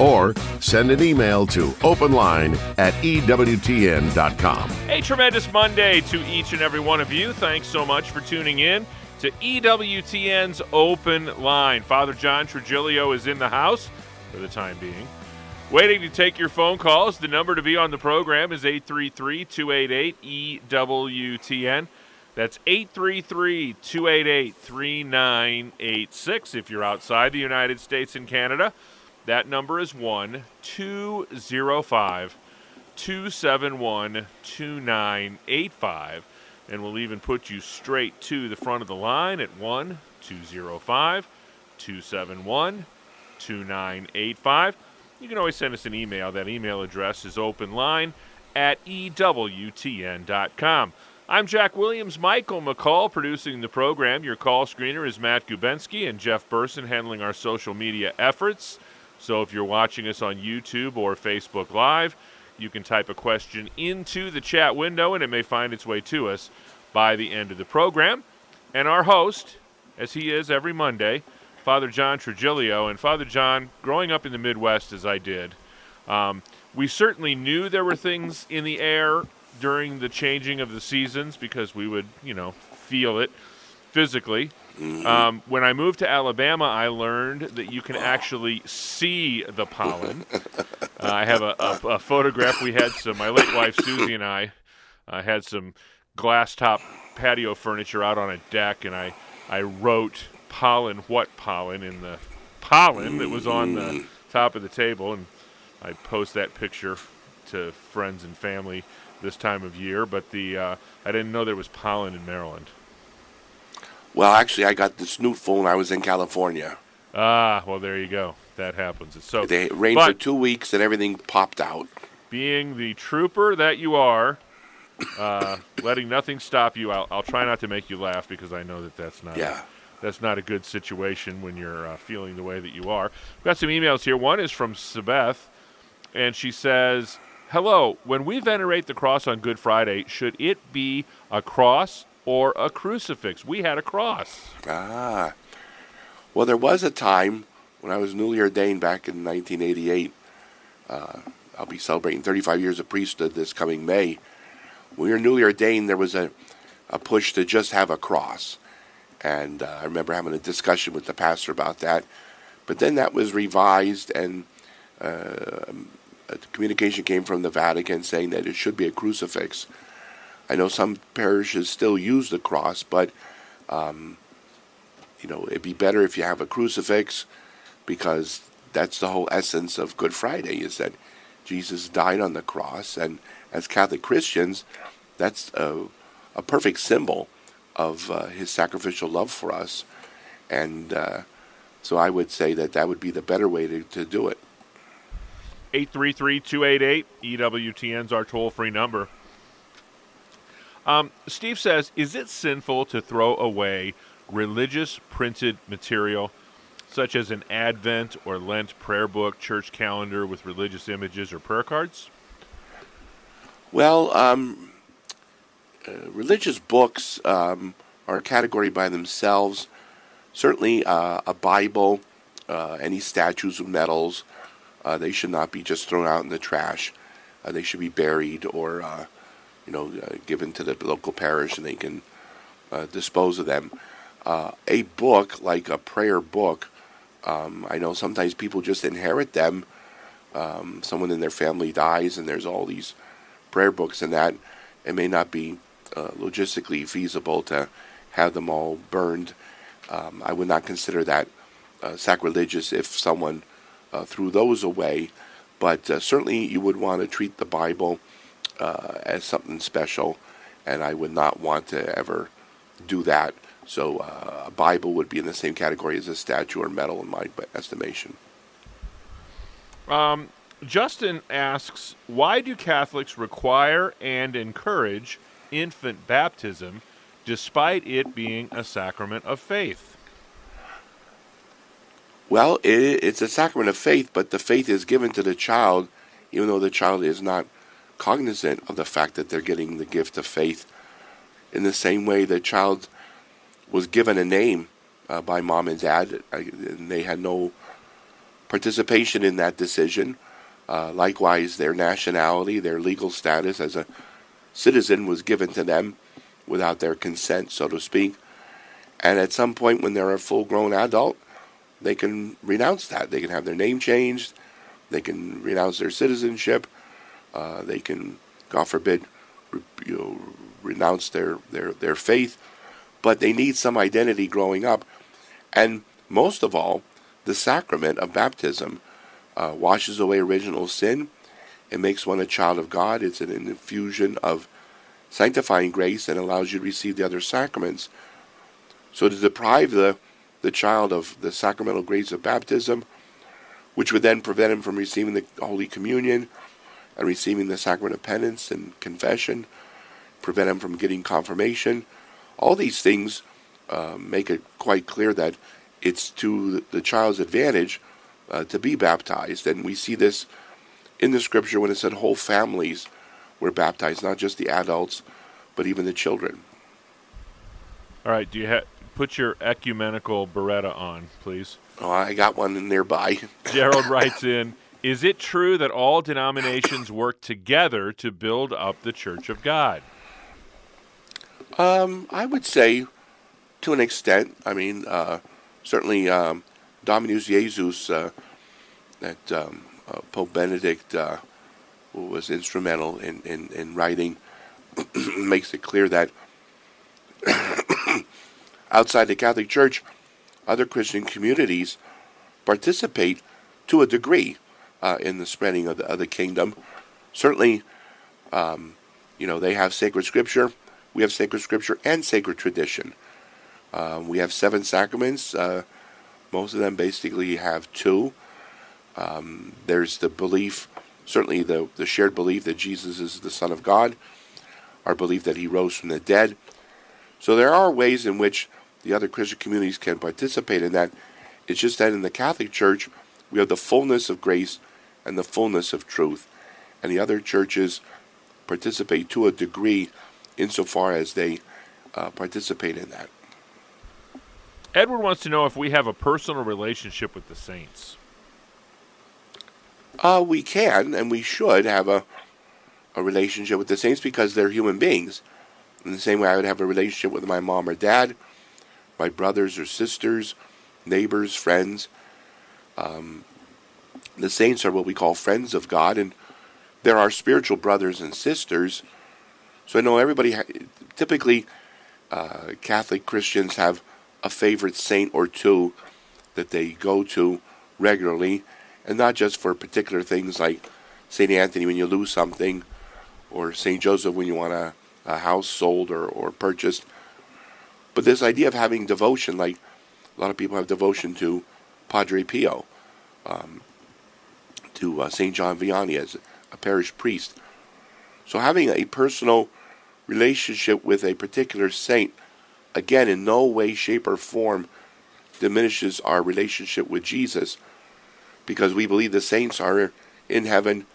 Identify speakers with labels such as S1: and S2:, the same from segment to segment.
S1: or send an email to openline at EWTN.com.
S2: A tremendous Monday to each and every one of you. Thanks so much for tuning in to EWTN's Open Line. Father John Trigilio is in the house for the time being. Waiting to take your phone calls. The number to be on the program is 833 288 EWTN. That's 833 288 3986 if you're outside the United States and Canada. That number is 1 205 271 2985. And we'll even put you straight to the front of the line at 1 205 271 2985. You can always send us an email. That email address is openline at EWTN.com. I'm Jack Williams, Michael McCall producing the program. Your call screener is Matt Gubensky and Jeff Burson handling our social media efforts. So if you're watching us on YouTube or Facebook Live, you can type a question into the chat window and it may find its way to us by the end of the program. And our host, as he is every Monday, Father John Trigilio. And Father John, growing up in the Midwest as I did, um, we certainly knew there were things in the air during the changing of the seasons because we would, you know, feel it physically. Um, when I moved to Alabama, I learned that you can actually see the pollen. Uh, I have a, a, a photograph. We had some, my late wife Susie and I uh, had some glass top patio furniture out on a deck, and I, I wrote pollen, what pollen, in the pollen that was on the top of the table. And I post that picture to friends and family this time of year, but the uh, I didn't know there was pollen in Maryland.
S3: Well, actually, I got the snootful when I was in California.
S2: Ah, well, there you go. That happens. It's so
S3: They rained for two weeks and everything popped out.
S2: being the trooper that you are, uh, letting nothing stop you. I'll, I'll try not to make you laugh because I know that that's not
S3: Yeah.
S2: that's not a good situation when you're uh, feeling the way that you are. We've got some emails here. One is from Sabeth, and she says, "Hello. When we venerate the cross on Good Friday, should it be a cross or a crucifix? We had a cross.
S3: Ah. Well, there was a time when I was newly ordained back in 1988. Uh, I'll be celebrating 35 years of priesthood this coming May. When we were newly ordained, there was a, a push to just have a cross. And uh, I remember having a discussion with the pastor about that. But then that was revised, and uh, communication came from the Vatican saying that it should be a crucifix. I know some parishes still use the cross, but um, you know it'd be better if you have a crucifix because that's the whole essence of Good Friday is that Jesus died on the cross, and as Catholic Christians, that's a, a perfect symbol of uh, His sacrificial love for us, and uh, so I would say that that would be the better way to, to do it.
S2: 833-288 EWTN's our toll-free number." Um, Steve says, "Is it sinful to throw away religious printed material?" such as an Advent or Lent prayer book, church calendar with religious images or prayer cards?
S3: Well, um, uh, religious books um, are a category by themselves. Certainly, uh, a Bible, uh, any statues of medals, uh, they should not be just thrown out in the trash. Uh, they should be buried or, uh, you know, uh, given to the local parish, and they can uh, dispose of them. Uh, a book like a prayer book, um, I know sometimes people just inherit them. Um, someone in their family dies, and there's all these prayer books and that, it may not be logistically feasible to have them all burned. Um, I would not consider that uh, sacrilegious if someone uh, threw those away, but uh, certainly you would want to treat the Bible uh, as something special, and I would not want to ever do that. So uh, a Bible would be in the same category as a statue or medal in my estimation.
S2: Um, Justin asks, why do Catholics require and encourage infant baptism despite it being a sacrament of faith?
S3: Well, it, it's a sacrament of faith, but the faith is given to the child, even though the child is not cognizant of the fact that they're getting the gift of faith. In the same way, the child was given a name uh, by mom and dad, and they had no participation in that decision. Uh, likewise, their nationality, their legal status as a citizen was given to them without their consent, so to speak. And at some point, when they're a full grown adult, they can renounce that. They can have their name changed. They can renounce their citizenship. Uh, they can, God forbid, re- you know, renounce their, their, their faith. But they need some identity growing up. And most of all, the sacrament of baptism uh, washes away original sin. It makes one a child of God. It's an infusion of sanctifying grace and allows you to receive the other sacraments. So to deprive the the child of the sacramental grace of baptism, which would then prevent him from receiving the Holy Communion and receiving the sacrament of penance and confession, prevent him from getting confirmation. All these things uh, make it quite clear that it's to the child's advantage uh, to be baptized. And we see this in the scripture when it said whole families were baptized, not just the adults, but even the children.
S2: All right. Do you have put your ecumenical biretta on, please?
S3: Oh, I got one nearby.
S2: Gerald writes in Is it true that all denominations work together to build up the Church of God?
S3: Um, I would say to an extent. I mean, uh, certainly um, Dominus Iesus, uh, that um, uh, Pope Benedict uh, was instrumental in, in, in writing, makes it clear that outside the Catholic Church, other Christian communities participate to a degree uh, in the spreading of the, of the kingdom. Certainly, um, you know, they have sacred scripture. We have sacred scripture and sacred tradition. Um, we have seven sacraments. Uh, most of them basically have two. Um, there's the belief, certainly the, the shared belief that Jesus is the Son of God, our belief that he rose from the dead. So there are ways in which the other Christian communities can participate in that. It's just that in the Catholic Church, we have the fullness of grace and the fullness of truth. And the other churches participate to a degree insofar as they uh, participate in that.
S2: Edward wants to know if we have a personal relationship with the saints.
S3: Uh, we can and we should have a, a relationship with the saints because they're human beings. In the same way, I would have a relationship with my mom or dad, my brothers or sisters, neighbors, friends. Um, the saints are what we call friends of God, and there are spiritual brothers and sisters. So I know everybody, ha- typically, uh, Catholic Christians have a favorite saint or two that they go to regularly, and not just for particular things like St. Anthony when you lose something, or St. Joseph when you want a, a house sold or, or purchased. But this idea of having devotion, like a lot of people have devotion to Padre Pio, um, to uh, St. John Vianney as a parish priest. So having a personal relationship with a particular saint again, in no way, shape, or form diminishes our relationship with Jesus because we believe the saints are in heaven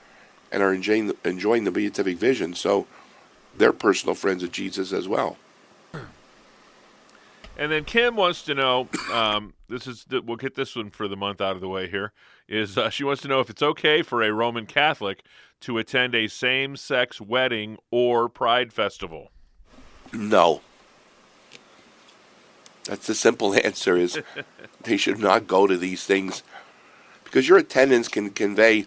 S3: and are enjoying, enjoying the beatific vision. So they're personal friends of Jesus as well.
S2: And then Kim wants to know. Um, this is the, we'll get this one for the month out of the way. Here is uh, she wants to know if it's okay for a Roman Catholic to attend a same-sex wedding or Pride festival.
S3: No. That's the simple answer is they should not go to these things because your attendance can convey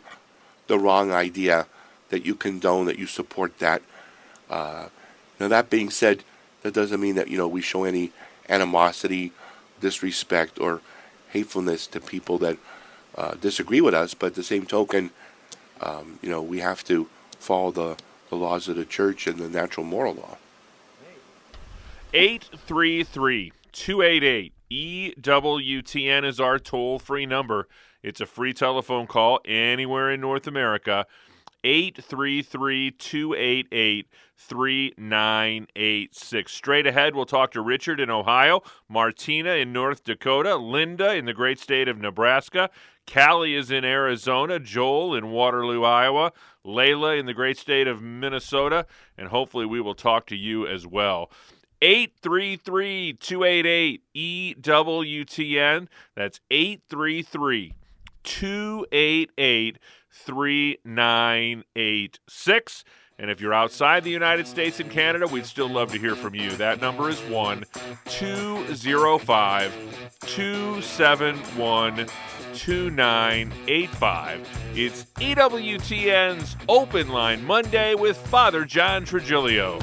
S3: the wrong idea that you condone, that you support that. Uh, now that being said, that doesn't mean that you know we show any animosity, disrespect, or hatefulness to people that uh, disagree with us. But at the same token, um, you know we have to follow the, the laws of the church and the natural moral law.
S2: 833 288 EWTN is our toll free number. It's a free telephone call anywhere in North America. 833 288 3986. Straight ahead, we'll talk to Richard in Ohio, Martina in North Dakota, Linda in the great state of Nebraska, Callie is in Arizona, Joel in Waterloo, Iowa, Layla in the great state of Minnesota, and hopefully we will talk to you as well. 833 288 EWTN. That's 833 288 3986. And if you're outside the United States and Canada, we'd still love to hear from you. That number is 1 205 271 2985. It's EWTN's Open Line Monday with Father John Trigilio.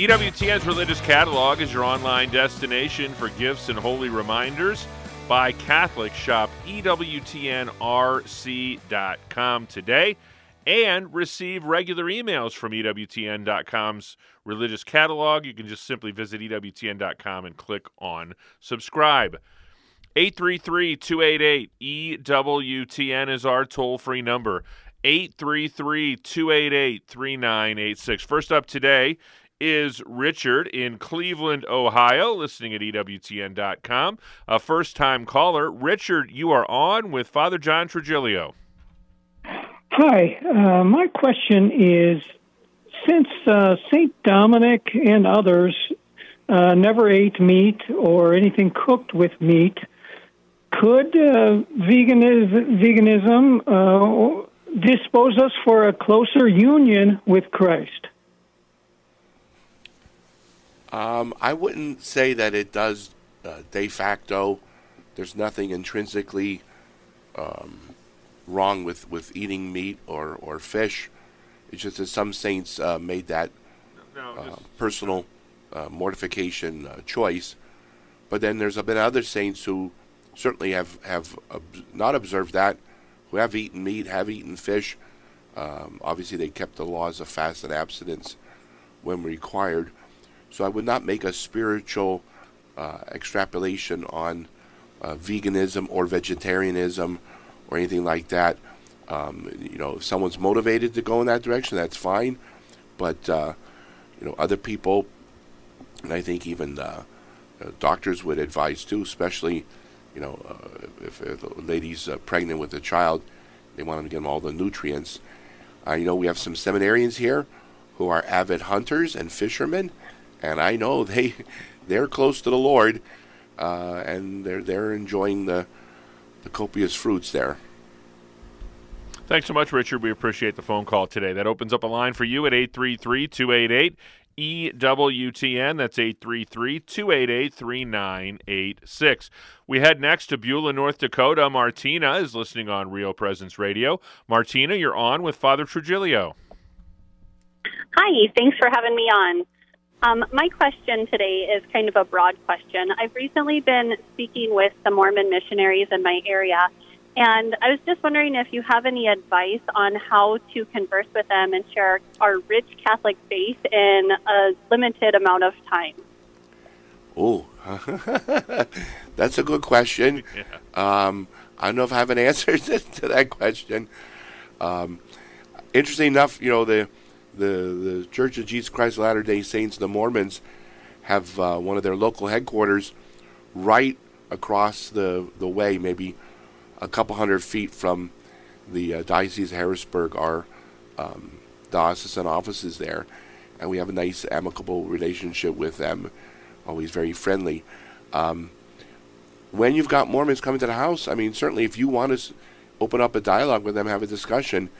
S2: EWTN's Religious Catalog is your online destination for gifts and holy reminders. Buy Catholic, shop EWTNRC.com today and receive regular emails from EWTN.com's religious catalog. You can just simply visit EWTN.com and click on subscribe. 833 288 EWTN is our toll free number. 833 288 3986. First up today is Richard in Cleveland, Ohio, listening at EWTN.com. A first time caller. Richard, you are on with Father John Trigilio.
S4: Hi. Uh, my question is since uh, St. Dominic and others uh, never ate meat or anything cooked with meat, could uh, veganism, veganism uh, dispose us for a closer union with Christ?
S3: Um, I wouldn't say that it does uh, de facto. There's nothing intrinsically um, wrong with, with eating meat or, or fish. It's just that some saints uh, made that uh, personal uh, mortification uh, choice. But then there's been other saints who certainly have, have ob- not observed that, who have eaten meat, have eaten fish. Um, obviously, they kept the laws of fast and abstinence when required. So I would not make a spiritual uh, extrapolation on uh, veganism or vegetarianism or anything like that. Um, you know, if someone's motivated to go in that direction, that's fine. But uh, you know, other people, and I think even uh, uh, doctors would advise too, especially you know, uh, if, if the lady's pregnant with a child, they want them to get them all the nutrients. I know we have some seminarians here who are avid hunters and fishermen and I know they they're close to the Lord, uh, and they're they're enjoying the the copious fruits there.
S2: Thanks so much, Richard. We appreciate the phone call today. That opens up a line for you at 833 288 EWTN. That's 833 288 3986. We head next to Beulah, North Dakota. Martina is listening on Real Presence Radio. Martina, you're on with Father Trigilio.
S5: Hi, thanks for having me on. Um, my question today is kind of a broad question. I've recently been speaking with some Mormon missionaries in my area, and I was just wondering if you have any advice on how to converse with them and share our rich Catholic faith in a limited amount of time.
S3: Oh, that's a good question. Yeah. Um, I don't know if I have an answer to, to that question. Um, interesting enough, you know, the the the Church of Jesus Christ of Latter Day Saints, the Mormons, have uh, one of their local headquarters right across the the way, maybe a couple hundred feet from the uh, Diocese of Harrisburg. Our um, diocesan offices there, and we have a nice, amicable relationship with them. Always very friendly. Um, when you've got Mormons coming to the house, I mean, certainly if you want to open up a dialogue with them, have a discussion.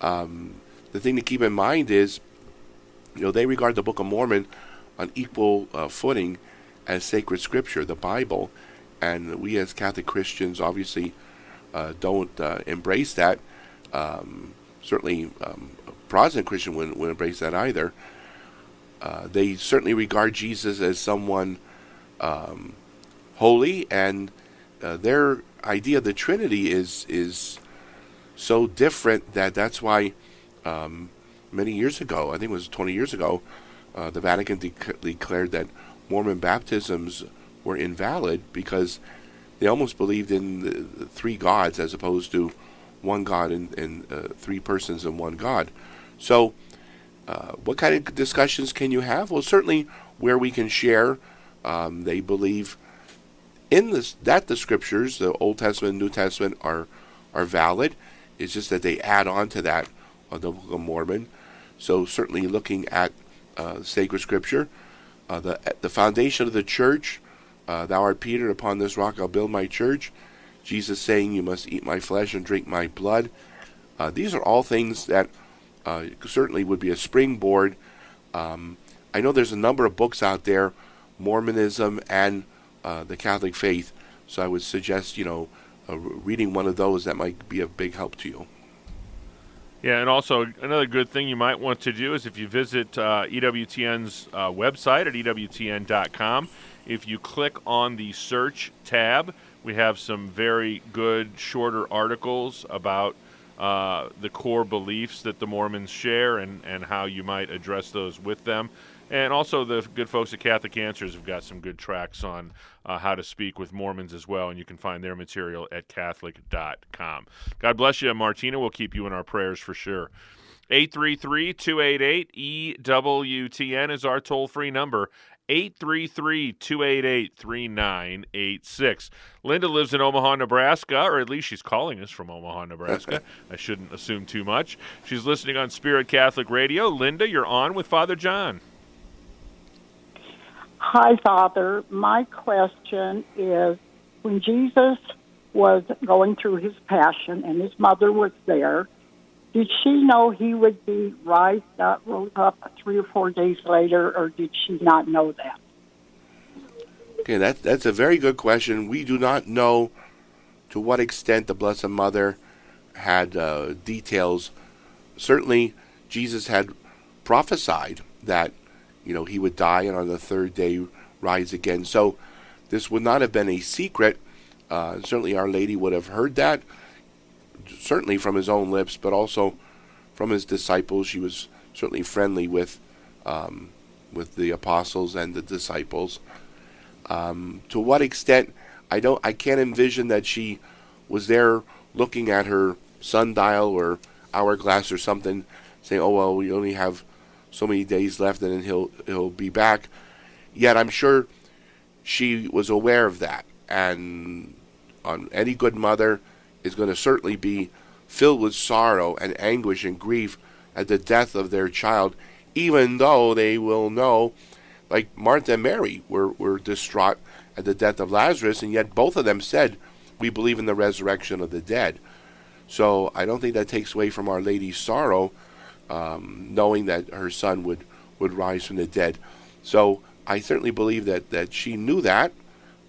S3: Um, the thing to keep in mind is you know, they regard the Book of Mormon on equal uh, footing as sacred scripture, the Bible, and we as Catholic Christians obviously uh, don't uh, embrace that. Um, certainly, um, Protestant Christian wouldn't, wouldn't, embrace that either. Uh, they certainly regard Jesus as someone um, holy, and uh, their idea of the Trinity is is so different that that's why um, many years ago, I think it was 20 years ago, uh, the Vatican de- declared that Mormon baptisms were invalid because they almost believed in the, the three gods as opposed to one God and, and uh, three persons and one God. So, uh, what kind of discussions can you have? Well, certainly where we can share. Um, they believe in this that the scriptures, the Old Testament and New Testament, are are valid. It's just that they add on to that of the Book of Mormon. So certainly looking at uh, sacred scripture, uh, the the foundation of the church, uh, thou art Peter, upon this rock I'll build my church. Jesus saying, you must eat my flesh and drink my blood. Uh, these are all things that uh, certainly would be a springboard. Um, I know there's a number of books out there, Mormonism and uh, the Catholic faith. So I would suggest, you know, reading one of those that might be a big help to you.
S2: Yeah, and also another good thing you might want to do is if you visit uh, EWTN's uh, website at EWTN.com, if you click on the search tab, we have some very good shorter articles about uh, the core beliefs that the Mormons share and, and how you might address those with them. And also, the good folks at Catholic Answers have got some good tracts on uh, how to speak with Mormons as well, and you can find their material at Catholic.com. God bless you, Martina. We'll keep you in our prayers for sure. 833 288 EWTN is our toll free number. 833 288 3986. Linda lives in Omaha, Nebraska, or at least she's calling us from Omaha, Nebraska. I shouldn't assume too much. She's listening on Spirit Catholic Radio. Linda, you're on with Father John.
S6: Hi, Father. My question is when Jesus was going through his passion and his mother was there, did she know he would be raised up, rose up three or four days later, or did she not know that?
S3: Okay, that, that's a very good question. We do not know to what extent the Blessed Mother had uh, details. Certainly, Jesus had prophesied that you know, he would die and on the third day rise again. So this would not have been a secret. Uh, certainly, Our Lady would have heard that, certainly from his own lips, but also from his disciples. She was certainly friendly with um, with the apostles and the disciples. Um, to what extent, I don't, I can't envision that she was there looking at her sundial or hourglass or something, saying, "Oh well, we only have." So many days left, and then he'll he'll be back. Yet I'm sure she was aware of that, and on any good mother is going to certainly be filled with sorrow and anguish and grief at the death of their child, even though they will know, like Martha and Mary were, were distraught at the death of Lazarus, and yet both of them said, We believe in the resurrection of the dead. So I don't think that takes away from Our Lady's sorrow um, knowing that her son would, would rise from the dead. So I certainly believe that, that she knew that,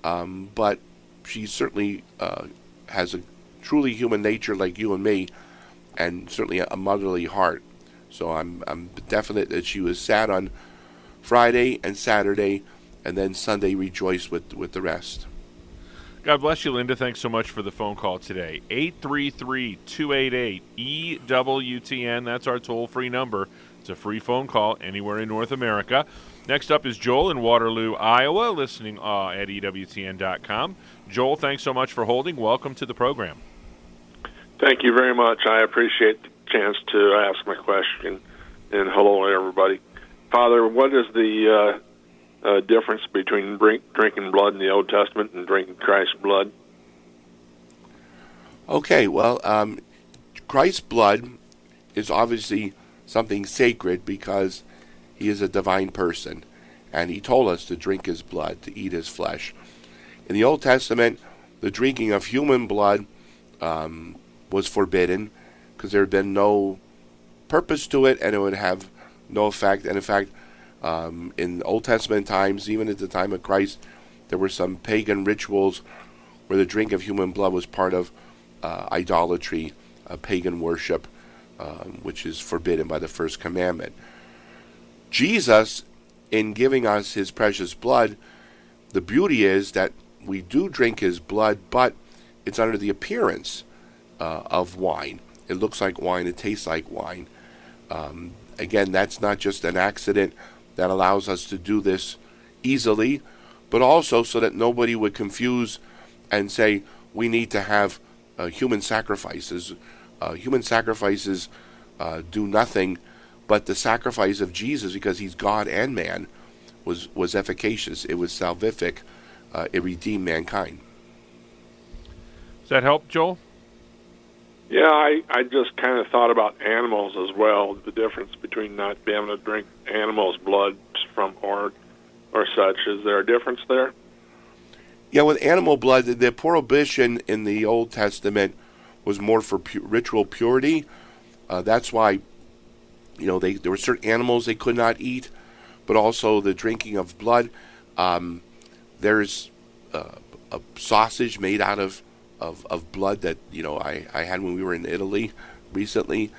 S3: um, but she certainly uh, has a truly human nature like you and me, and certainly a, a motherly heart. So I'm, I'm definite that she was sad on Friday and Saturday, and then Sunday rejoiced with, with the rest.
S2: God bless you, Linda. Thanks so much for the phone call today. 833 288 EWTN. That's our toll free number. It's a free phone call anywhere in North America. Next up is Joel in Waterloo, Iowa, listening uh, at EWTN.com. Joel, thanks so much for holding. Welcome to the program.
S7: Thank you very much. I appreciate the chance to ask my question. And hello, everybody. Father, what is the. Uh, uh, difference between drink, drinking blood in the Old Testament and drinking Christ's blood?
S3: Okay, well, um, Christ's blood is obviously something sacred because he is a divine person, and he told us to drink his blood, to eat his flesh. In the Old Testament, the drinking of human blood um, was forbidden because there had been no purpose to it, and it would have no effect. And in fact, um, in Old Testament times, even at the time of Christ, there were some pagan rituals where the drink of human blood was part of uh, idolatry, uh, pagan worship, um, which is forbidden by the first commandment. Jesus, in giving us his precious blood, the beauty is that we do drink his blood, but it's under the appearance uh, of wine. It looks like wine, it tastes like wine. Um, again, that's not just an accident that allows us to do this easily, but also so that nobody would confuse and say we need to have uh, human sacrifices. Uh, human sacrifices uh, do nothing, but the sacrifice of Jesus, because he's God and man, was was efficacious. It was salvific. Uh, it redeemed mankind.
S2: Does that help, Joel?
S7: Yeah, I, I just kind of thought about animals as well. The difference between not being able to drink animals' blood from or or such. Is there a difference there?
S3: Yeah, with animal blood, the prohibition in the Old Testament was more for pu- ritual purity. Uh, that's why, you know, they there were certain animals they could not eat, but also the drinking of blood. Um, there's uh, a sausage made out of, of, of blood that you know I, I had when we were in Italy recently.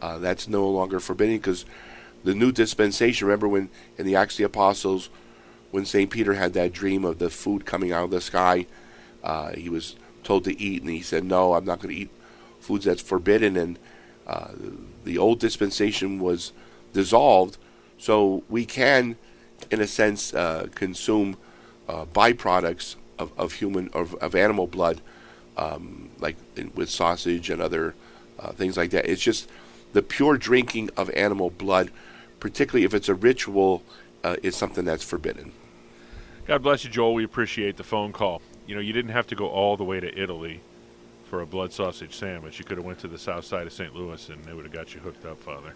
S3: Uh, that's no longer forbidden because the new dispensation. Remember when in the Acts of the Apostles, when Saint Peter had that dream of the food coming out of the sky, uh, he was told to eat, and he said, "No, I'm not going to eat foods that's forbidden." And uh, the old dispensation was dissolved, so we can, in a sense, uh, consume uh, byproducts of, of human of, of animal blood, um, like in, with sausage and other uh, things like that. It's just the pure drinking of animal blood, particularly if it's a ritual, uh, is something that's forbidden.
S2: God bless you, Joel. We appreciate the phone call. You know, you didn't have to go all the way to Italy for a blood sausage sandwich. You could have went to the south side of St. Louis, and they would have got you hooked up, Father.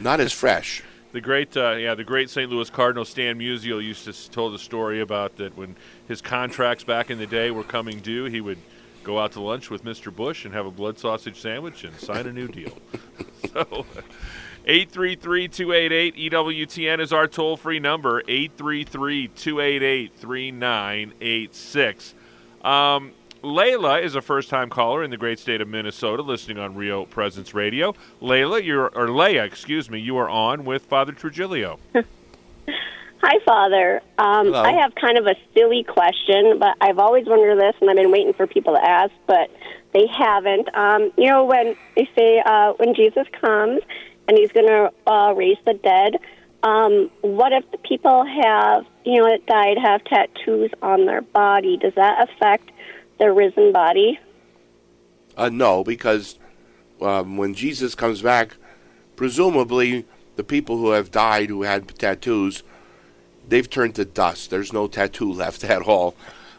S3: Not as fresh.
S2: The great, uh, yeah, the great St. Louis Cardinal Stan Musial used to tell the story about that when his contracts back in the day were coming due, he would go out to lunch with Mr. Busch and have a blood sausage sandwich and sign a new deal. so, 833 288 EWTN is our toll free number, 833 288 3986. Um, Layla is a first time caller in the great state of Minnesota listening on Real Presence Radio. Layla, you're, or Leah, excuse me, you are on with Father Trigilio.
S8: Hi, Father. Um. I have kind of a silly question, but I've always wondered this, and I've been waiting for people to ask, but they haven't. Um, you know, when they say uh, when Jesus comes and he's going to uh, raise the dead, um, what if the people have, you know, that died have tattoos on their body? Does that affect their risen body?
S3: Uh, no, because um, when Jesus comes back, presumably the people who have died who had tattoos, they've turned to dust. There's no tattoo left at all.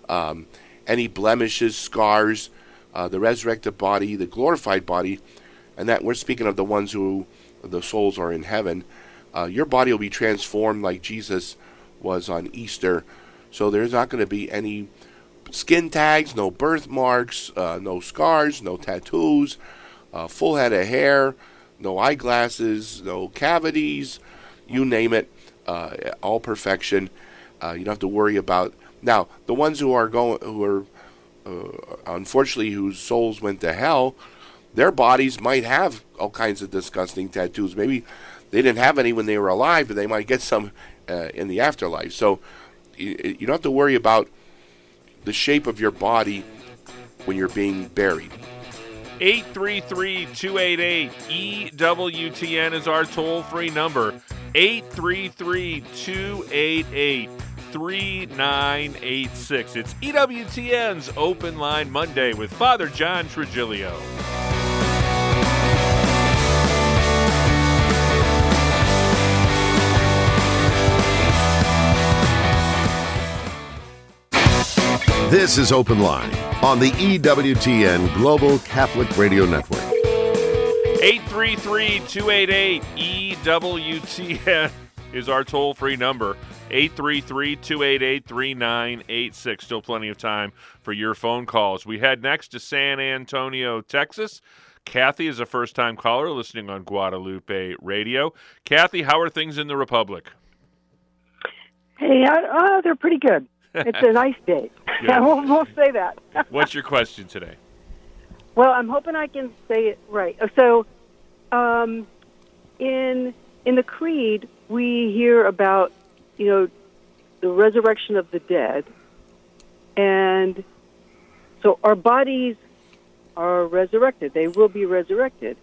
S3: Um, any blemishes, scars, uh, the resurrected body, the glorified body, and that we're speaking of the ones who the souls are in heaven. Uh, your body will be transformed like Jesus was on Easter. So there's not going to be any skin tags, no birthmarks, uh, no scars, no tattoos, uh, full head of hair, no eyeglasses, no cavities, you name it, uh, all perfection. Uh, you don't have to worry about now the ones who are going who are uh, unfortunately whose souls went to hell. Their bodies might have all kinds of disgusting tattoos. Maybe they didn't have any when they were alive, but they might get some uh, in the afterlife. So you, you don't have to worry about the shape of your body when you're being buried.
S2: 833 288 EWTN is our toll free number. 833 288 3986. It's EWTN's Open Line Monday with Father John Trigilio.
S1: This is Open Line on the EWTN Global Catholic Radio Network.
S2: 833 288 EWTN is our toll free number. 833 288 3986. Still plenty of time for your phone calls. We head next to San Antonio, Texas. Kathy is a first time caller listening on Guadalupe Radio. Kathy, how are things in the Republic?
S9: Hey, uh, uh, they're pretty good. It's a nice day.
S2: Yeah.
S9: we'll, we'll say that.
S2: What's your question today?
S9: well, I'm hoping I can say it right. So, um, in in the creed, we hear about you know the resurrection of the dead, and so our bodies are resurrected. They will be resurrected.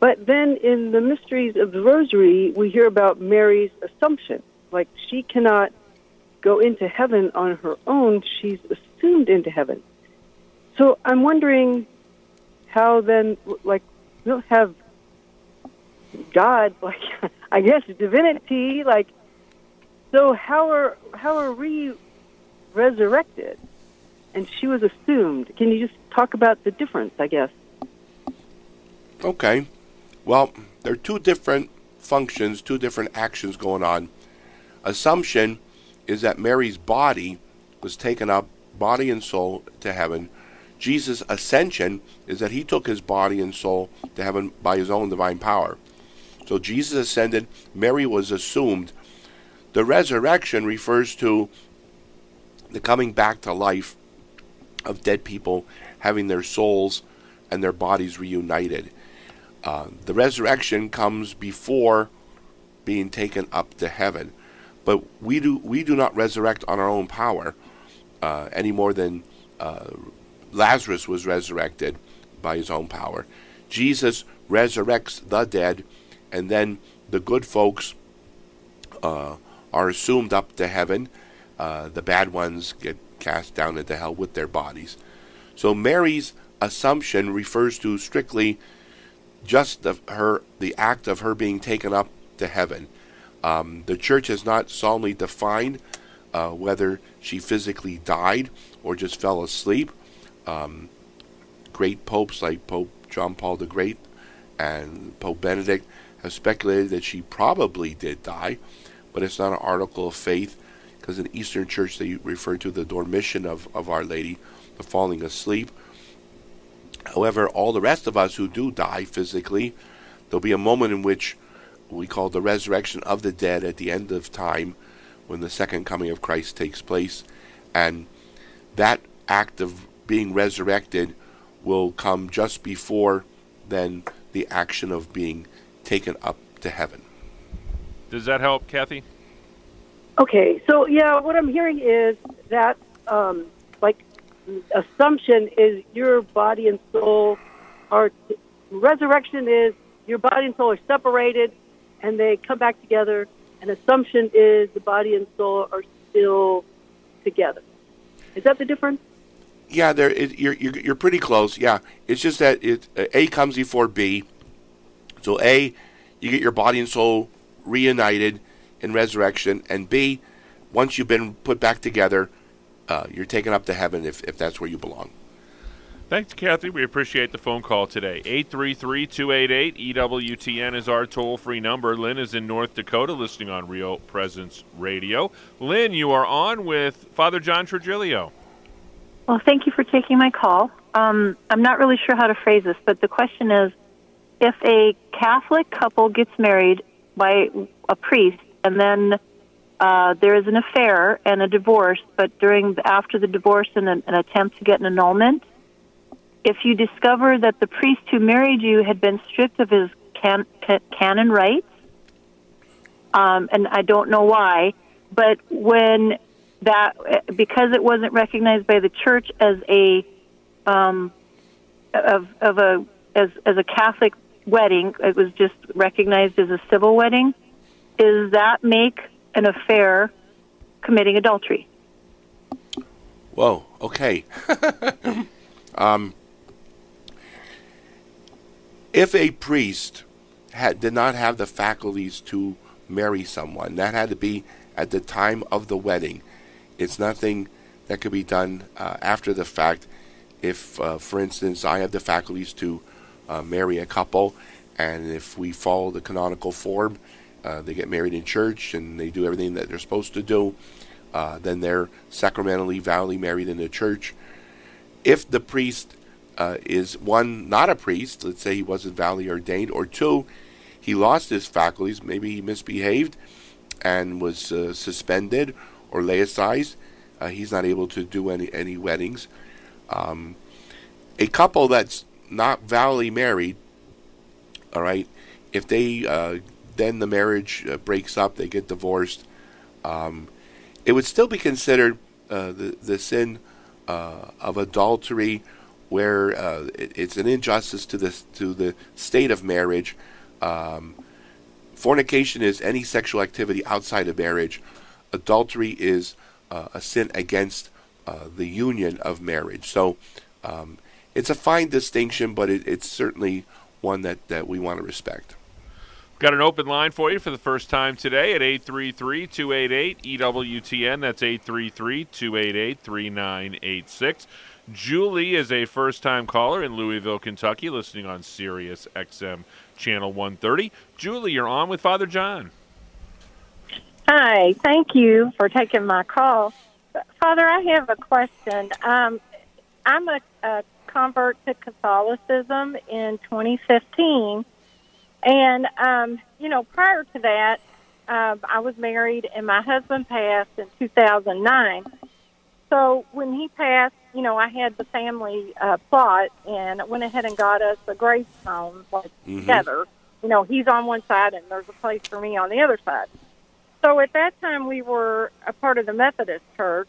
S9: But then in the mysteries of the Rosary, we hear about Mary's assumption. Like she cannot go into heaven on her own, she's assumed into heaven. So I'm wondering how then, like, we don't have God, like, I guess divinity, like, so how are how are we resurrected? And she was assumed. Can you just talk about the difference? I guess.
S3: Okay. Well, there are two different functions, two different actions going on. Assumption is that Mary's body was taken up, body and soul, to heaven. Jesus' ascension is that he took his body and soul to heaven by his own divine power. So Jesus ascended, Mary was assumed. The resurrection refers to the coming back to life of dead people having their souls and their bodies reunited. Uh, the resurrection comes before being taken up to heaven, but we do we do not resurrect on our own power uh, any more than uh, Lazarus was resurrected by his own power. Jesus resurrects the dead, and then the good folks uh, are assumed up to heaven. Uh, the bad ones get cast down into hell with their bodies. So Mary's assumption refers to strictly just the, her the act of her being taken up to heaven. Um, the church has not solemnly defined uh, whether she physically died or just fell asleep. Um, great popes like Pope John Paul the Great and Pope Benedict have speculated that she probably did die, but it's not an article of faith because in Eastern Church they refer to the dormition of, of Our Lady, the falling asleep. However, all the rest of us who do die physically, there'll be a moment in which we call the resurrection of the dead at the end of time when the second coming of Christ takes place. And that act of being resurrected will come just before then the action of being taken up to heaven.
S2: Does that help, Kathy?
S9: Okay, so yeah, what I'm hearing is that um, like assumption is your body and soul are resurrection is your body and soul are separated and they come back together. And assumption is the body and soul are still together. Is that the difference?
S3: Yeah, there you're, you're you're pretty close. Yeah, it's just that it uh, A comes before B. So A, you get your body and soul reunited in resurrection, and B, once you've been put back together, uh, you're taken up to heaven if if that's where you belong.
S2: Thanks, Kathy. We appreciate the phone call today. 833 288 EWTN is our toll free number. Lynn is in North Dakota listening on Real Presence Radio. Lynn, you are on with Father John Trigilio.
S10: Well, thank you for taking my call. Um, I'm not really sure how to phrase this, but the question is if a Catholic couple gets married by a priest and then uh, there is an affair and a divorce, but during after the divorce and an, an attempt to get an annulment, if you discover that the priest who married you had been stripped of his can, can, canon rights, um, and I don't know why, but when that because it wasn't recognized by the church as a um, of of a as as a Catholic wedding, it was just recognized as a civil wedding. Does that make an affair committing adultery?
S3: Whoa. Okay. um, if a priest had did not have the faculties to marry someone, that had to be at the time of the wedding. It's nothing that could be done uh, after the fact. If, uh, for instance, I have the faculties to uh, marry a couple, and if we follow the canonical form, uh, they get married in church and they do everything that they're supposed to do, uh, then they're sacramentally, validly married in the church. If the priest uh, is one not a priest. Let's say he wasn't validly ordained, or two, he lost his faculties. Maybe he misbehaved and was uh, suspended or laicized. Uh, he's not able to do any any weddings. Um, a couple that's not validly married, all right, if they uh, then the marriage uh, breaks up, they get divorced. Um, it would still be considered uh, the the sin uh, of adultery, where uh, it, it's an injustice to the to the state of marriage. Um, fornication is any sexual activity outside of marriage. Adultery is uh, a sin against uh, the union of marriage. So um, it's a fine distinction, but it, it's certainly one that, that we want to respect.
S2: Got an open line for you for the first time today at 833 288 EWTN. That's 833 288 3986. Julie is a first time caller in Louisville, Kentucky, listening on Sirius XM Channel 130. Julie, you're on with Father John.
S11: Hi, thank you for taking my call. Father, I have a question. Um, I'm a, a convert to Catholicism in 2015. And, um, you know, prior to that, uh, I was married and my husband passed in 2009. So when he passed, you know, I had the family uh, plot and went ahead and got us a gravestone like
S12: Mhm.
S11: together. You know, he's on one side and there's a place for me on the other side. So at that time, we were a part of the Methodist Church,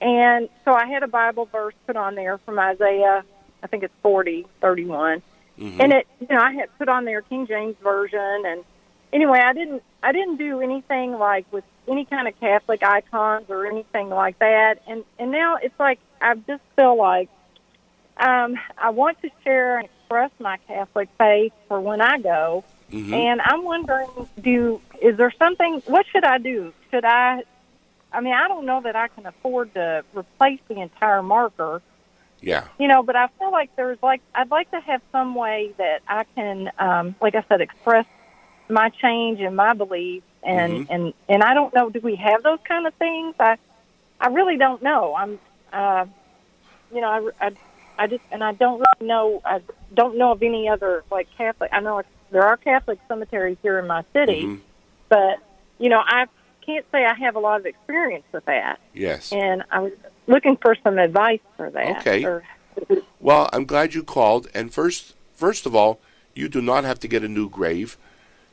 S11: and so I had a Bible verse put on there from Isaiah, I think it's forty thirty one,
S12: Mhm.
S11: and it, you know, I had put on there King James version, and anyway, I didn't, I didn't do anything like with any kind of Catholic icons or anything like that, and and now it's like I just feel like um, I want to share and express my Catholic faith for when I go.
S3: Mhm.
S11: And I'm wondering, do is there something? What should I do? Should I? I mean, I don't know that I can afford to replace the entire marker,
S3: Yeah.
S11: you know. But I feel like there's like I'd like to have some way that I can, um, like I said, express my change and my beliefs. And
S3: Mhm.
S11: and and I don't know. Do we have those kind of things? I I really don't know. I'm, uh, you know, I, I, I just and I don't really know. I don't know of any other like Catholic. I know there are Catholic cemeteries here in my city,
S3: Mhm.
S11: but you know, I can't say I have a lot of experience with that.
S3: Yes.
S11: And I was looking for some advice for that.
S3: Okay.
S11: Or,
S3: Well, I'm glad you called. And first, first of all, you do not have to get a new grave.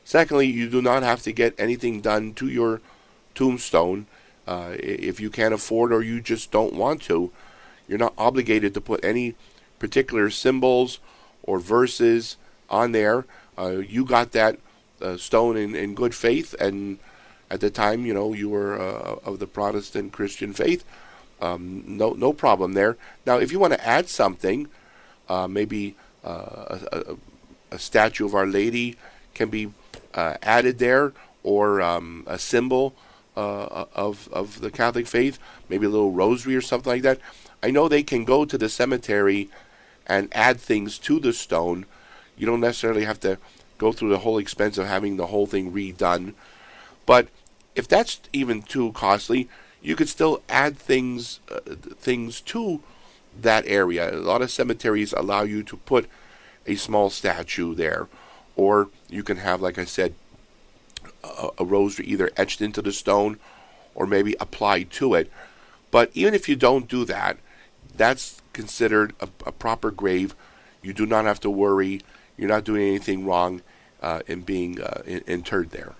S3: Secondly, you do not have to get anything done to your tombstone uh, if you can't afford or you just don't want to. You're not obligated to put any particular symbols or verses on there. Uh, you got that uh, stone in, in good faith, and at the time, you know, you were uh, of the Protestant Christian faith. Um, no, no problem there. Now, if you want to add something, uh, maybe uh, a, a, a statue of Our Lady can be added there, or um, a symbol uh, of of the Catholic faith, maybe a little rosary or something like that. I know they can go to the cemetery and add things to the stone. You don't necessarily have to go through the whole expense of having the whole thing redone. But if that's even too costly, you could still add things uh, things to that area. A lot of cemeteries allow you to put a small statue there, or you can have, like I said, a, a rosary either etched into the stone or maybe applied to it. But even if you don't do that, that's considered a, a proper grave. You do not have to worry. You're not doing anything wrong uh, in being uh, in, interred there.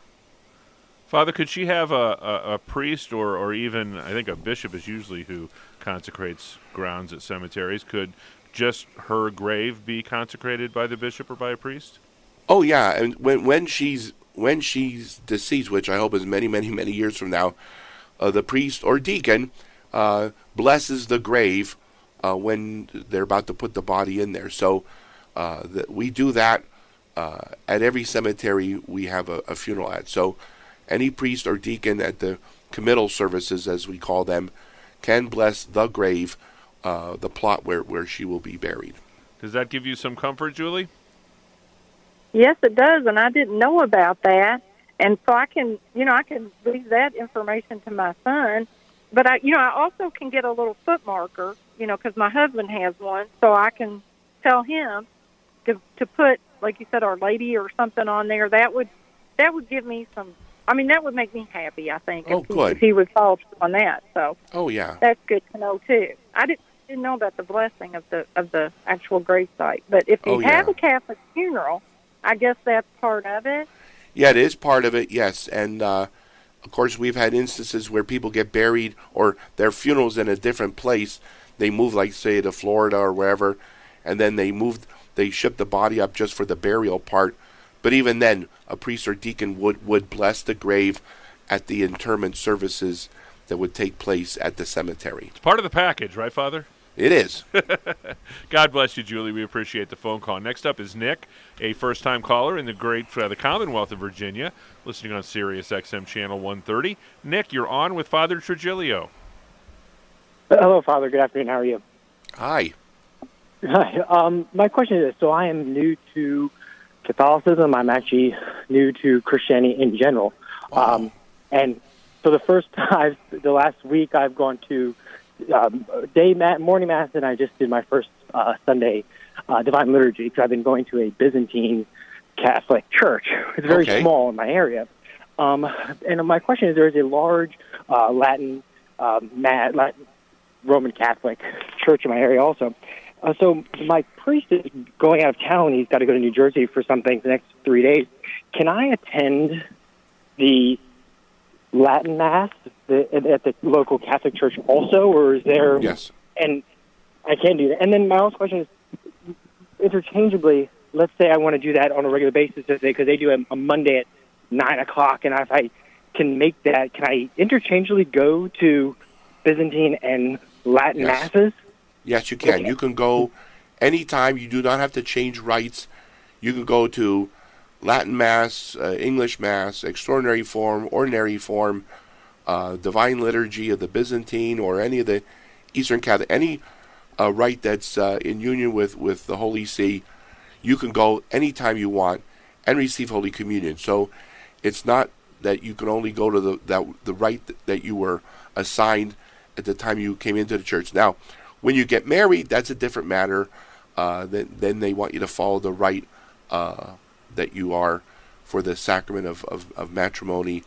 S2: Father, could she have a, a, a priest or, or even, I think a bishop is usually who consecrates grounds at cemeteries. Could just her grave be consecrated by the bishop or by a priest?
S3: Oh yeah, and when when she's when she's deceased, which I hope is many many many years from now, uh, the priest or deacon uh, blesses the grave uh, when they're about to put the body in there. So uh, we do that uh, at every cemetery we have a, a funeral at. So any priest or deacon at the committal services, as we call them, can bless the grave, uh, the plot where where she will be buried.
S2: Does that give you some comfort, Julie?
S11: Yes, it does, and I didn't know about that. And so I can, you know, I can leave that information to my son. But I, you know, I also can get a little foot marker, you know, because my husband has one, so I can tell him to to put, like you said, Our Lady or something on there. That would that would give me some. I mean, that would make me happy. I think.
S3: Oh,
S11: if he,
S3: good.
S11: If he would follow on that, so
S3: Oh yeah.
S11: that's good to know too. I didn't didn't know about the blessing of the of the actual grave site, but if you
S3: Oh,
S11: have
S3: yeah.
S11: a Catholic funeral, I guess that's part of it.
S3: Yeah, it is part of it, yes. And uh, of course, we've had instances where people get buried or their funerals in a different place. They move, like, say, to Florida or wherever, and then they move, they ship the body up just for the burial part. But even then, a priest or deacon would, would bless the grave at the interment services that would take place at the cemetery.
S2: It's part of the package, right, Father?
S3: It is.
S2: God bless you, Julie. We appreciate the phone call. Next up is Nick, a first-time caller in the great uh, the Commonwealth of Virginia, listening on Sirius XM channel 130. Nick, you're on with Father Trigilio.
S12: Hello, Father. Good afternoon. How are you?
S3: Hi.
S12: Hi. Um, my question is: so I am new to Catholicism. I'm actually new to Christianity in general. Um, and so the first time, the last week, I've gone to um, day ma- morning mass, and I just did my first uh, Sunday uh, divine liturgy because I've been going to a Byzantine Catholic church. It's very
S13: Okay.
S12: small in my area. Um, and my question is: there is a large uh, Latin, um, ma- Latin Roman Catholic church in my area also. Uh, so my priest is going out of town. He's got to go to New Jersey for something the next three days. Can I attend the Latin Mass the, at the local Catholic church also, or is there?
S3: Yes.
S12: And I can do that. And then my last question is, interchangeably, let's say I want to do that on a regular basis, because they do a, a Monday at nine o'clock, and if I can make that, can I interchangeably go to Byzantine and Latin
S3: Yes.
S12: masses?
S3: Yes, you can. You can go anytime. You do not have to change rites. You can go to Latin Mass, uh, English Mass, extraordinary form, ordinary form, uh, divine liturgy of the Byzantine or any of the Eastern Catholic, any uh, rite that's uh, in union with, with the Holy See. You can go anytime you want and receive Holy Communion. So it's not that you can only go to the that the rite that, you were assigned at the time you came into the church. Now, when you get married, that's a different matter. Uh, then, then they want you to follow the rite uh, that you are for the sacrament of, of, of matrimony.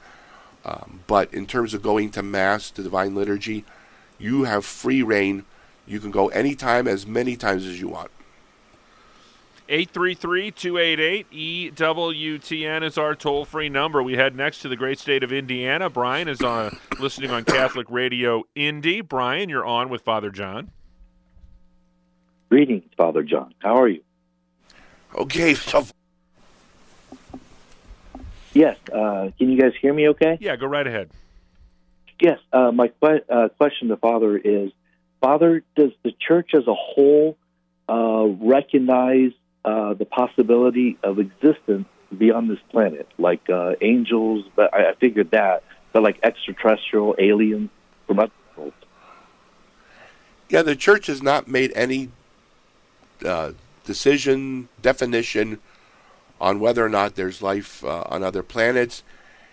S3: Um, but in terms of going to Mass, to Divine Liturgy, you have free rein. You can go anytime, as many times as you want.
S2: 833-288-EWTN is our toll-free number. We head next to the great state of Indiana. Brian is on listening on Catholic Radio Indy. Brian, you're on with Father John.
S13: Greetings, Father John. How are you?
S3: Okay, so
S13: Yes. Uh, can you guys hear me? Okay.
S2: Yeah, go right ahead.
S13: Yes. Uh, my que- uh, question to Father is, Father, does the Church as a whole uh, recognize uh, the possibility of existence beyond this planet, like uh, angels? But I, I figured that, but like extraterrestrial aliens from other worlds.
S3: Yeah, the church has not made any uh, decision, definition on whether or not there's life uh, on other planets.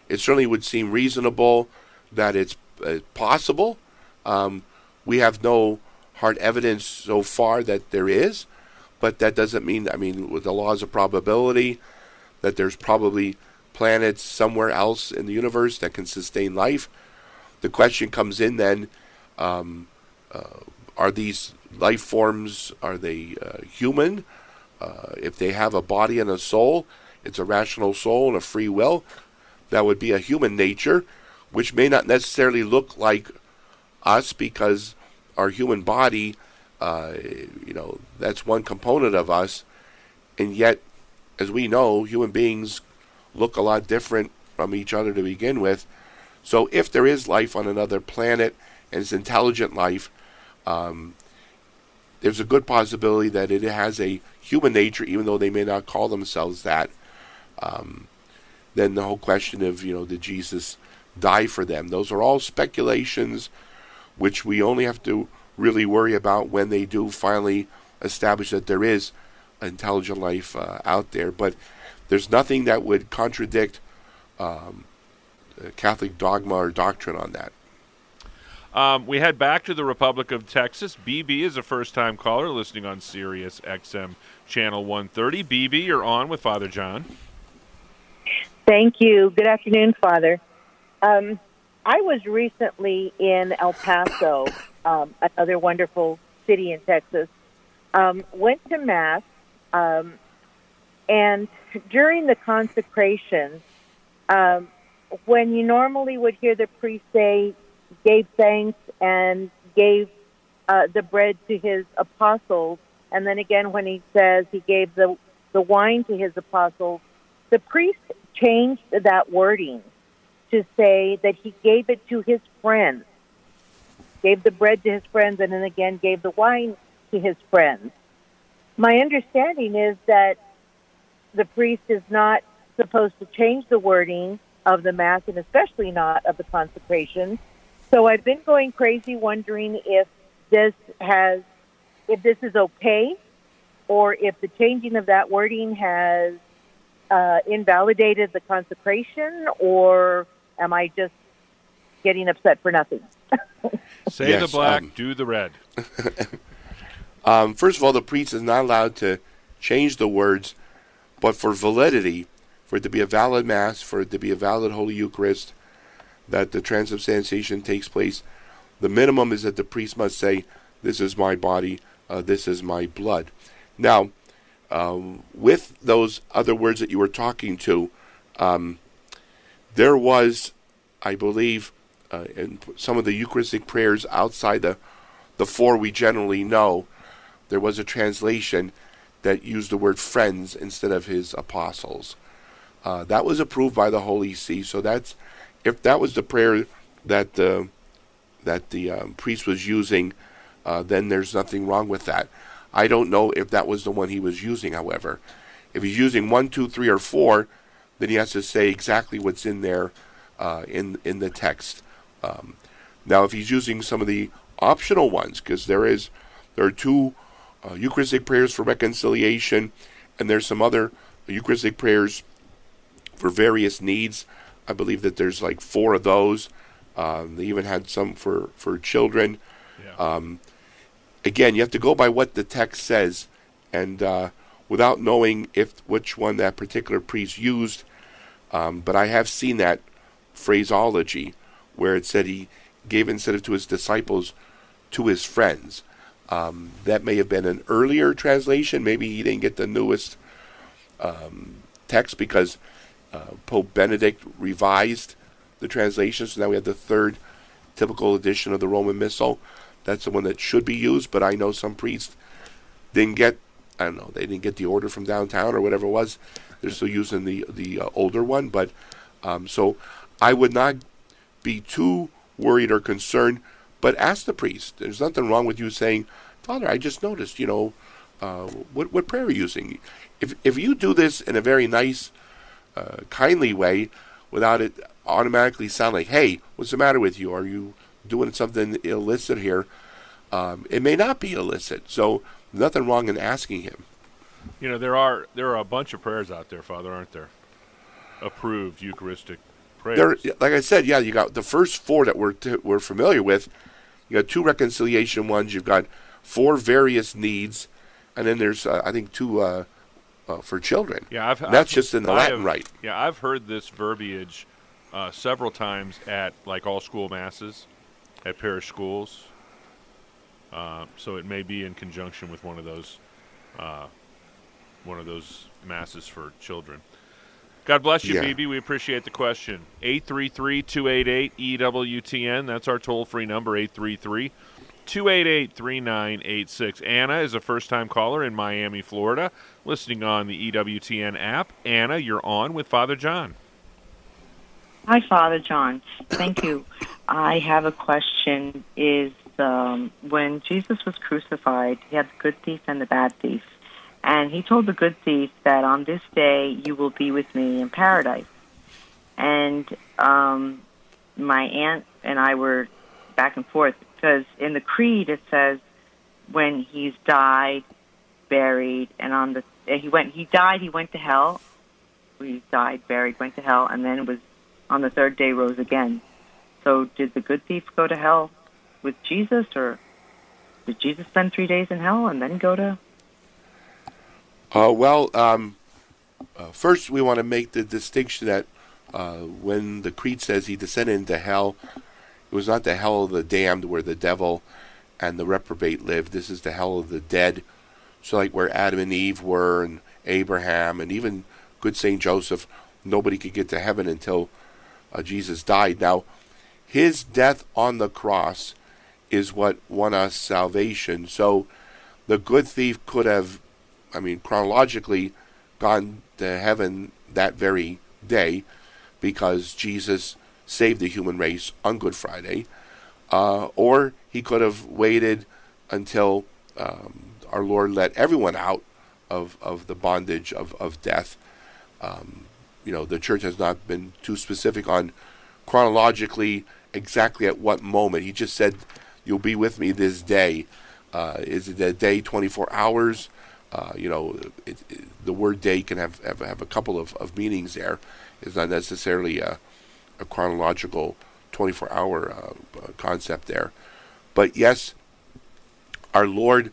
S3: It certainly would seem reasonable that it's uh, possible. Um, we have no hard evidence so far that there is, but that doesn't mean, I mean, with the laws of probability, that there's probably planets somewhere else in the universe that can sustain life. The question comes in then um, uh, are these life forms are they uh, human uh, if they have a body and a soul it's a rational soul and a free will that would be a human nature which may not necessarily look like us because our human body uh, you know that's one component of us. And yet as we know human beings look a lot different from each other to begin with. So if there is life on another planet and it's intelligent life um, there's a good possibility that it has a human nature, even though they may not call themselves that. Um, then the whole question of, you know, did Jesus die for them? Those are all speculations, which we only have to really worry about when they do finally establish that there is intelligent life uh, out there. But there's nothing that would contradict um, Catholic dogma or doctrine on that.
S2: Um, we head back to the Republic of Texas. BB is a first time caller listening on Sirius XM Channel 130. BB, you're on with Father John.
S14: Thank you. Good afternoon, Father. Um, I was recently in El Paso, um, another wonderful city in Texas. Um, went to Mass, um, and during the consecration, um, when you normally would hear the priest say, gave thanks and gave uh, the bread to his apostles, and then again when he says he gave the, the wine to his apostles, the priest changed that wording to say that he gave it to his friends, gave the bread to his friends, and then again gave the wine to his friends. My understanding is that the priest is not supposed to change the wording of the Mass and especially not of the consecration. So I've been going crazy wondering if this has, if this is okay or if the changing of that wording has uh, invalidated the consecration or am I just getting upset for nothing?
S2: Say
S3: Yes,
S2: the black,
S3: um,
S2: do the red.
S3: Um, first of all, the priest is not allowed to change the words, but for validity, for it to be a valid Mass, for it to be a valid Holy Eucharist, that the transubstantiation takes place, the minimum is that the priest must say, This is my body, uh, this is my blood. Now, um, with those other words that you were talking to, um, there was, I believe, uh, in some of the Eucharistic prayers outside the, the four we generally know, there was a translation that used the word friends instead of his apostles. Uh, that was approved by the Holy See. So that's if that was the prayer that the that the um, priest was using, uh, then there's nothing wrong with that. I don't know if that was the one he was using. However, if he's using one, two, three, or four, then he has to say exactly what's in there uh, in in the text. Um, now, if he's using some of the optional ones, because there is there are two uh, Eucharistic prayers for reconciliation, and there's some other Eucharistic prayers for various needs. I believe that there's like four of those. Um, they even had some for for children. Um, again, you have to go by what the text says, and uh, without knowing if which one that particular priest used. Um, but I have seen that phraseology where it said he gave instead of to his disciples, to his friends. Um, that may have been an earlier translation. Maybe he didn't get the newest um, text because uh, Pope Benedict revised the translation. So now we have the third typical edition of the Roman Missal. That's the one that should be used, but I know some priests didn't get. I don't know. They didn't get the order from downtown or whatever it was. They're still using the the uh, older one, but um, so I would not be too worried or concerned. But ask the priest. There's nothing wrong with you saying, Father, I just noticed. You know, uh, what what prayer are you using? If if you do this in a very nice, uh, kindly way, without it automatically sound like, Hey, what's the matter with you? Are you doing something illicit here? Um, it may not be illicit. So nothing wrong in asking him.
S2: You know, there are there are a bunch of prayers out there, Father, aren't there? Approved Eucharistic prayers.
S3: There, like I said, yeah, you got the first four that we're t- we're familiar with. You got two reconciliation ones. You've got four various needs, and then there's uh, I think two uh, uh, for children.
S2: Yeah, I've,
S3: that's
S2: I've-
S3: just in the Latin
S2: have-
S3: rite.
S2: Yeah, I've heard this verbiage uh, several times at like all school masses, at parish schools. Uh, so it may be in conjunction with one of those, uh, one of those masses for children. God bless you,
S3: Yeah.
S2: BB. We appreciate the question. 833-288-EWTN. That's our toll-free number, 833 288 3986. Anna is a first time caller in Miami, Florida, listening on the EWTN app. Anna, you're on with Father John.
S15: Hi, Father John. Thank you. I have a question. Is um, when Jesus was crucified, he had the good thief and the bad thief. And he told the good thief that on this day you will be with me in paradise. And um, my aunt and I were back and forth because in the creed it says when he's died, buried, and on the he went he died, he went to hell. He died, buried, went to hell, and then was on the third day rose again. So did the good thief go to hell? with Jesus, or did Jesus spend three days in hell and then go to?
S3: Uh, well, um, uh, first we want to make the distinction that uh, when the creed says he descended into hell, it was not the hell of the damned where the devil and the reprobate lived. This is the hell of the dead. So, like where Adam and Eve were, and Abraham, and even good Saint Joseph, nobody could get to heaven until uh, Jesus died. Now, his death on the cross is what won us salvation. So, the good thief could have, I mean, chronologically, gone to heaven that very day because Jesus saved the human race on Good Friday. Uh, or he could have waited until um, our Lord let everyone out of, of the bondage of, of death. Um, you know, the church has not been too specific on chronologically exactly at what moment. He just said, You'll be with me this day. Uh, is it a day 24 hours? Uh, you know, it, it, the word day can have, have, have a couple of, of meanings there. It's not necessarily a, a chronological 24 hour uh, concept there. But yes, our Lord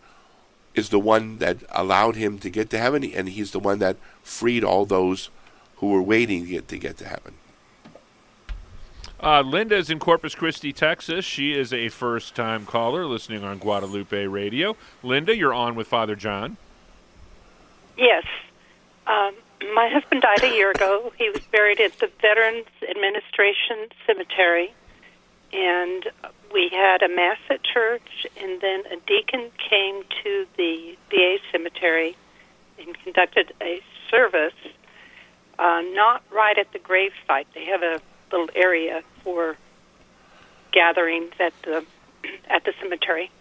S3: is the one that allowed him to get to heaven, and he's the one that freed all those who were waiting to get to, get to heaven.
S2: Uh, Linda is in Corpus Christi, Texas. She is a first time caller listening on Guadalupe Radio. Linda, you're on with Father John.
S16: Yes. Um, my husband died a year ago. He was buried at the Veterans Administration Cemetery, and we had a mass at church, and then a deacon came to the VA cemetery and conducted a service, uh, not right at the grave site. They have a little area for gatherings at the at the cemetery,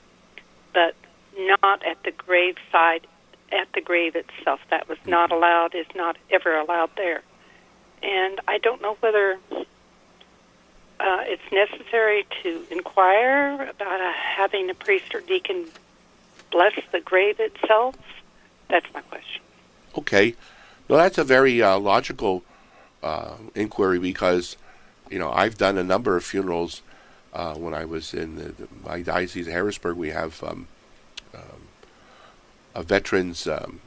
S16: but not at the grave site at the grave itself. That was not allowed, is not ever allowed there. And I don't know whether uh, it's necessary to inquire about uh, having a priest or deacon bless the grave itself. That's my question.
S3: Okay. No, that's a very uh, logical uh, inquiry because, you know, I've done a number of funerals uh, when I was in the, my diocese of Harrisburg. We have um, um, a veterans um,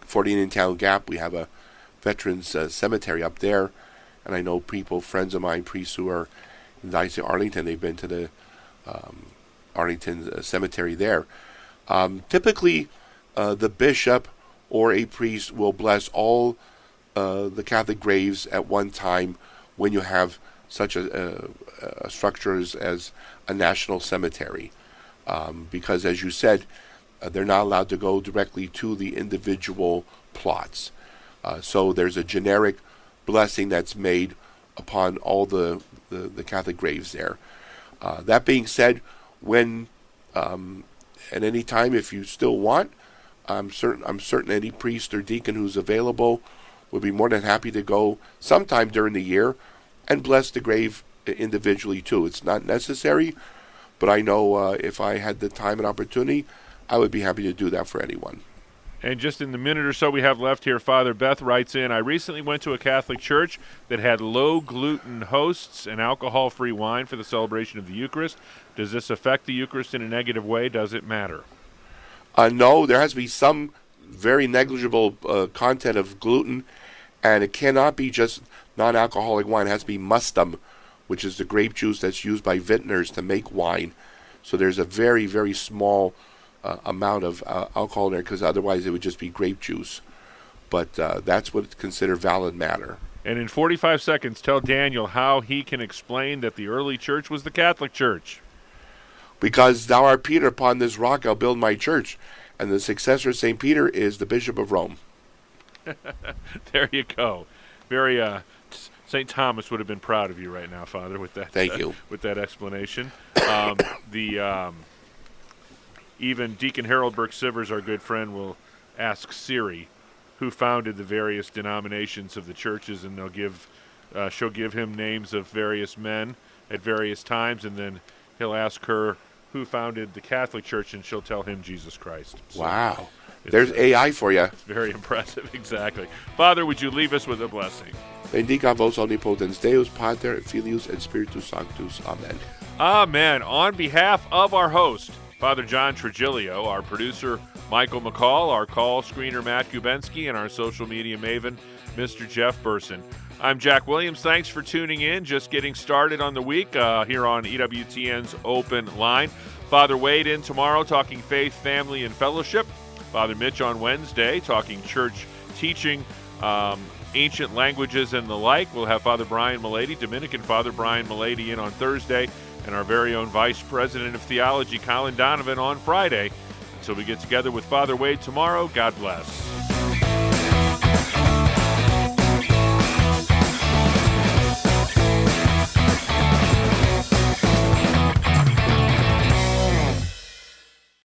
S3: Fort Indiantown Gap. We have a veterans uh, cemetery up there, and I know people, friends of mine, priests who are in the Arlington. They've been to the um, Arlington uh, Cemetery there. Um, typically, uh, the bishop or a priest will bless all uh, the Catholic graves at one time when you have such a, a, a structure as, as, a national cemetery. Um, because, as you said, uh, they're not allowed to go directly to the individual plots. Uh, so there's a generic blessing that's made upon all the, the, the Catholic graves there. Uh, that being said, when um, at any time, if you still want, I'm certain I'm certain any priest or deacon who's available would be more than happy to go sometime during the year and bless the grave individually too. It's not necessary, but I know uh, if I had the time and opportunity, I would be happy to do that for anyone.
S2: And just in the minute or so we have left here, Father Beth writes in I recently went to a Catholic church that had low gluten hosts and alcohol free wine for the celebration of the Eucharist. Does this affect the Eucharist in a negative way? Does it matter?
S3: Uh, no, there has to be some very negligible uh, content of gluten, and it cannot be just non alcoholic wine. It has to be mustum, which is the grape juice that's used by vintners to make wine. So there's a very, very small amount of uh, alcohol in there because otherwise it would just be grape juice. But uh, that's what's considered valid matter.
S2: And in 45 seconds, tell Daniel how he can explain that the early church was the Catholic Church.
S3: Because thou art Peter, upon this rock I'll build my church, and the successor of St. Peter is the Bishop of Rome.
S2: there you go. Very, uh, St. Thomas would have been proud of you right now, Father, with that.
S3: Thank
S2: uh,
S3: you.
S2: With that explanation. Um, the. Um, even Deacon Harold Burke Sivers, our good friend, will ask Siri who founded the various denominations of the churches, and they'll give uh, she'll give him names of various men at various times, and then he'll ask her who founded the Catholic Church, and she'll tell him Jesus Christ.
S3: So wow. There's AI for you.
S2: It's very impressive, exactly. Father, would you leave us with a blessing?
S3: Benedicat vos omnipotens Deus, Pater, Filius, et Spiritus Sanctus. Amen.
S2: Amen. On behalf of our host, Father John Trigilio, our producer, Michael McCall, our call screener, Matt Gubensky, and our social media maven, Mr. Jeff Burson. I'm Jack Williams. Thanks for tuning in. Just getting started on the week uh, here on EWTN's Open Line. Father Wade in tomorrow talking faith, family, and fellowship. Father Mitch on Wednesday talking church teaching, um, ancient languages, and the like. We'll have Father Brian Mullady, Dominican Father Brian Mullady, in on Thursday, and our very own Vice President of Theology, Colin Donovan, on Friday. Until we get together with Father Wade tomorrow, God bless.